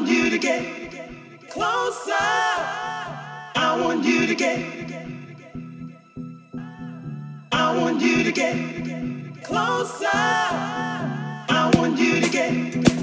want you to get closer. I want you to get. I want you to get closer. I want you to get.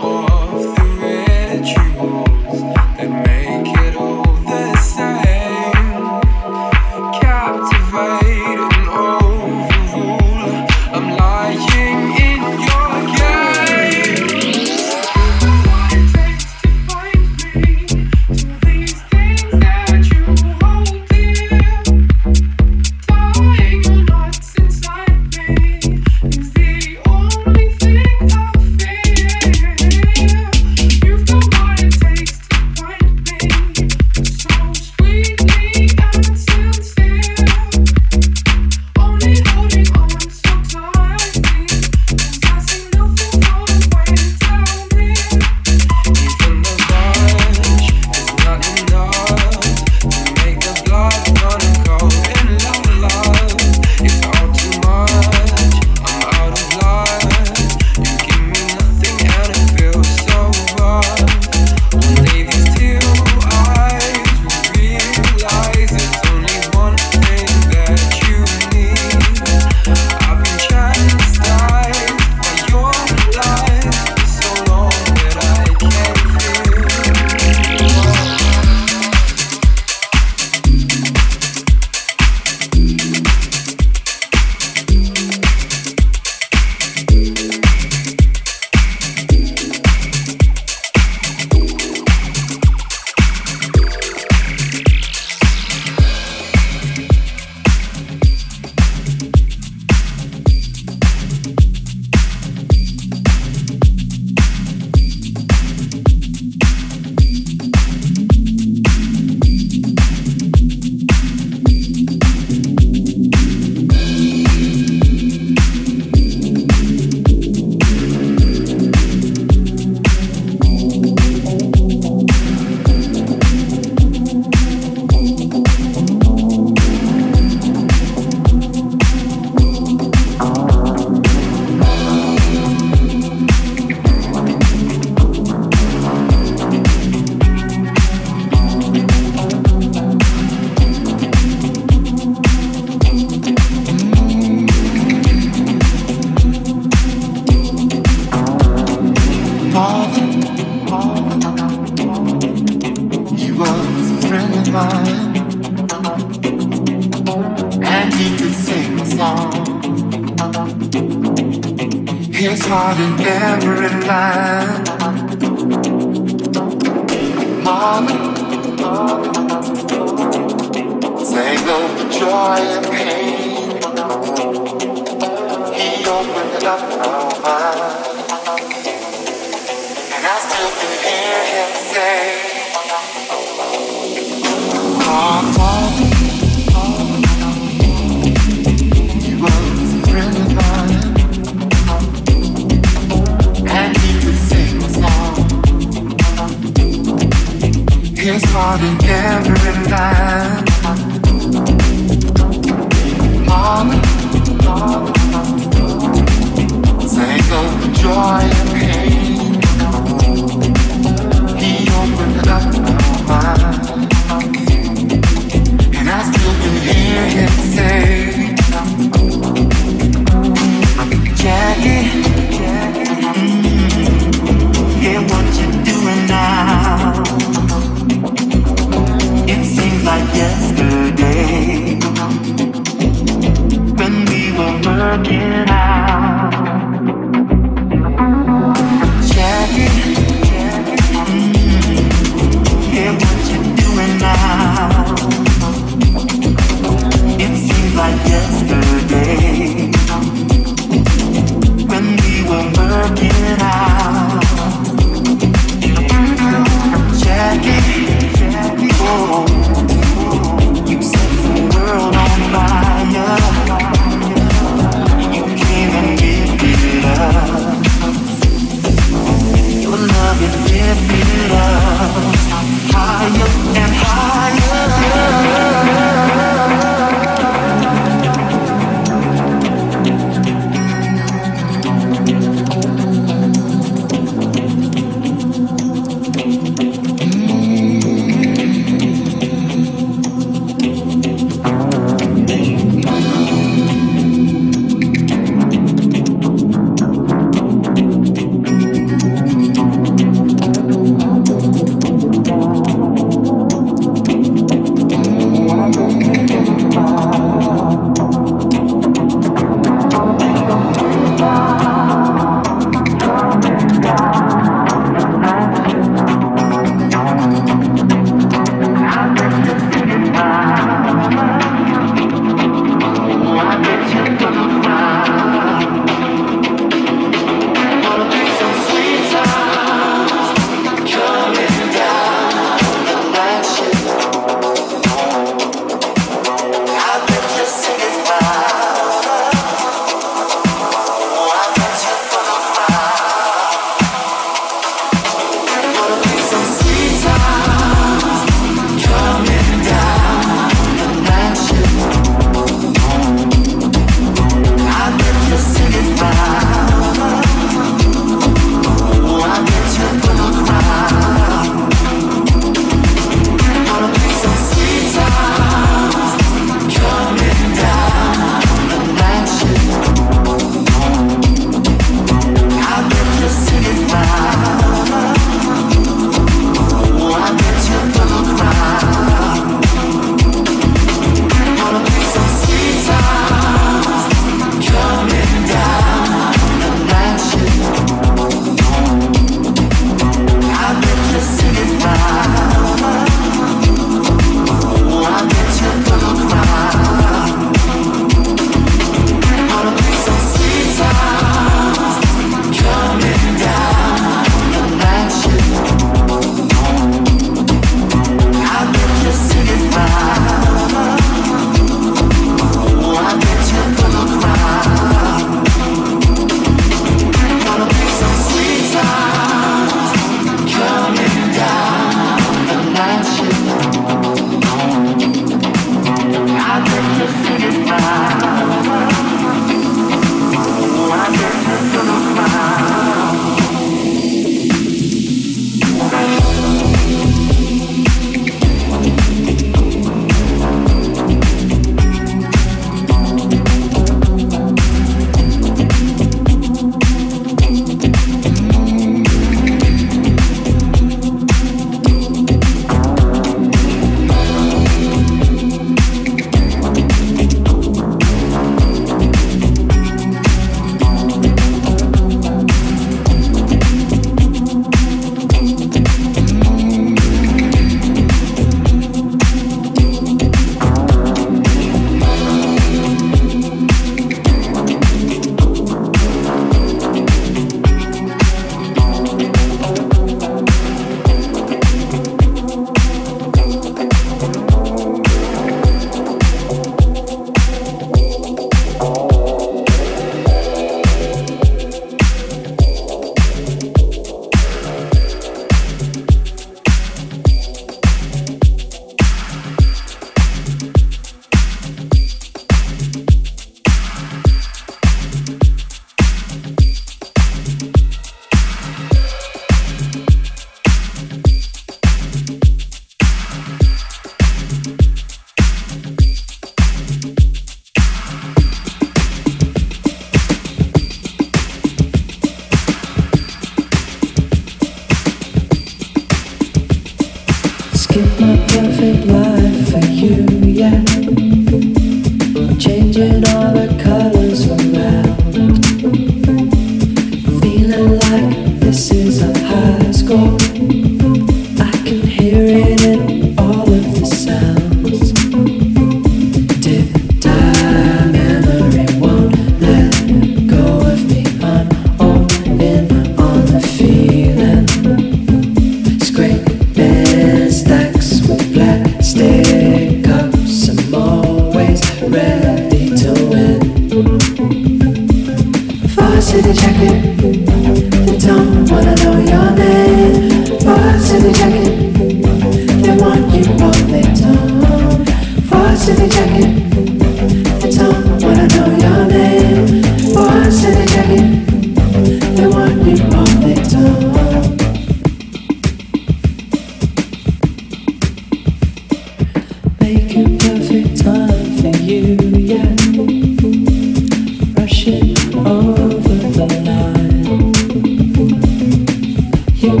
Your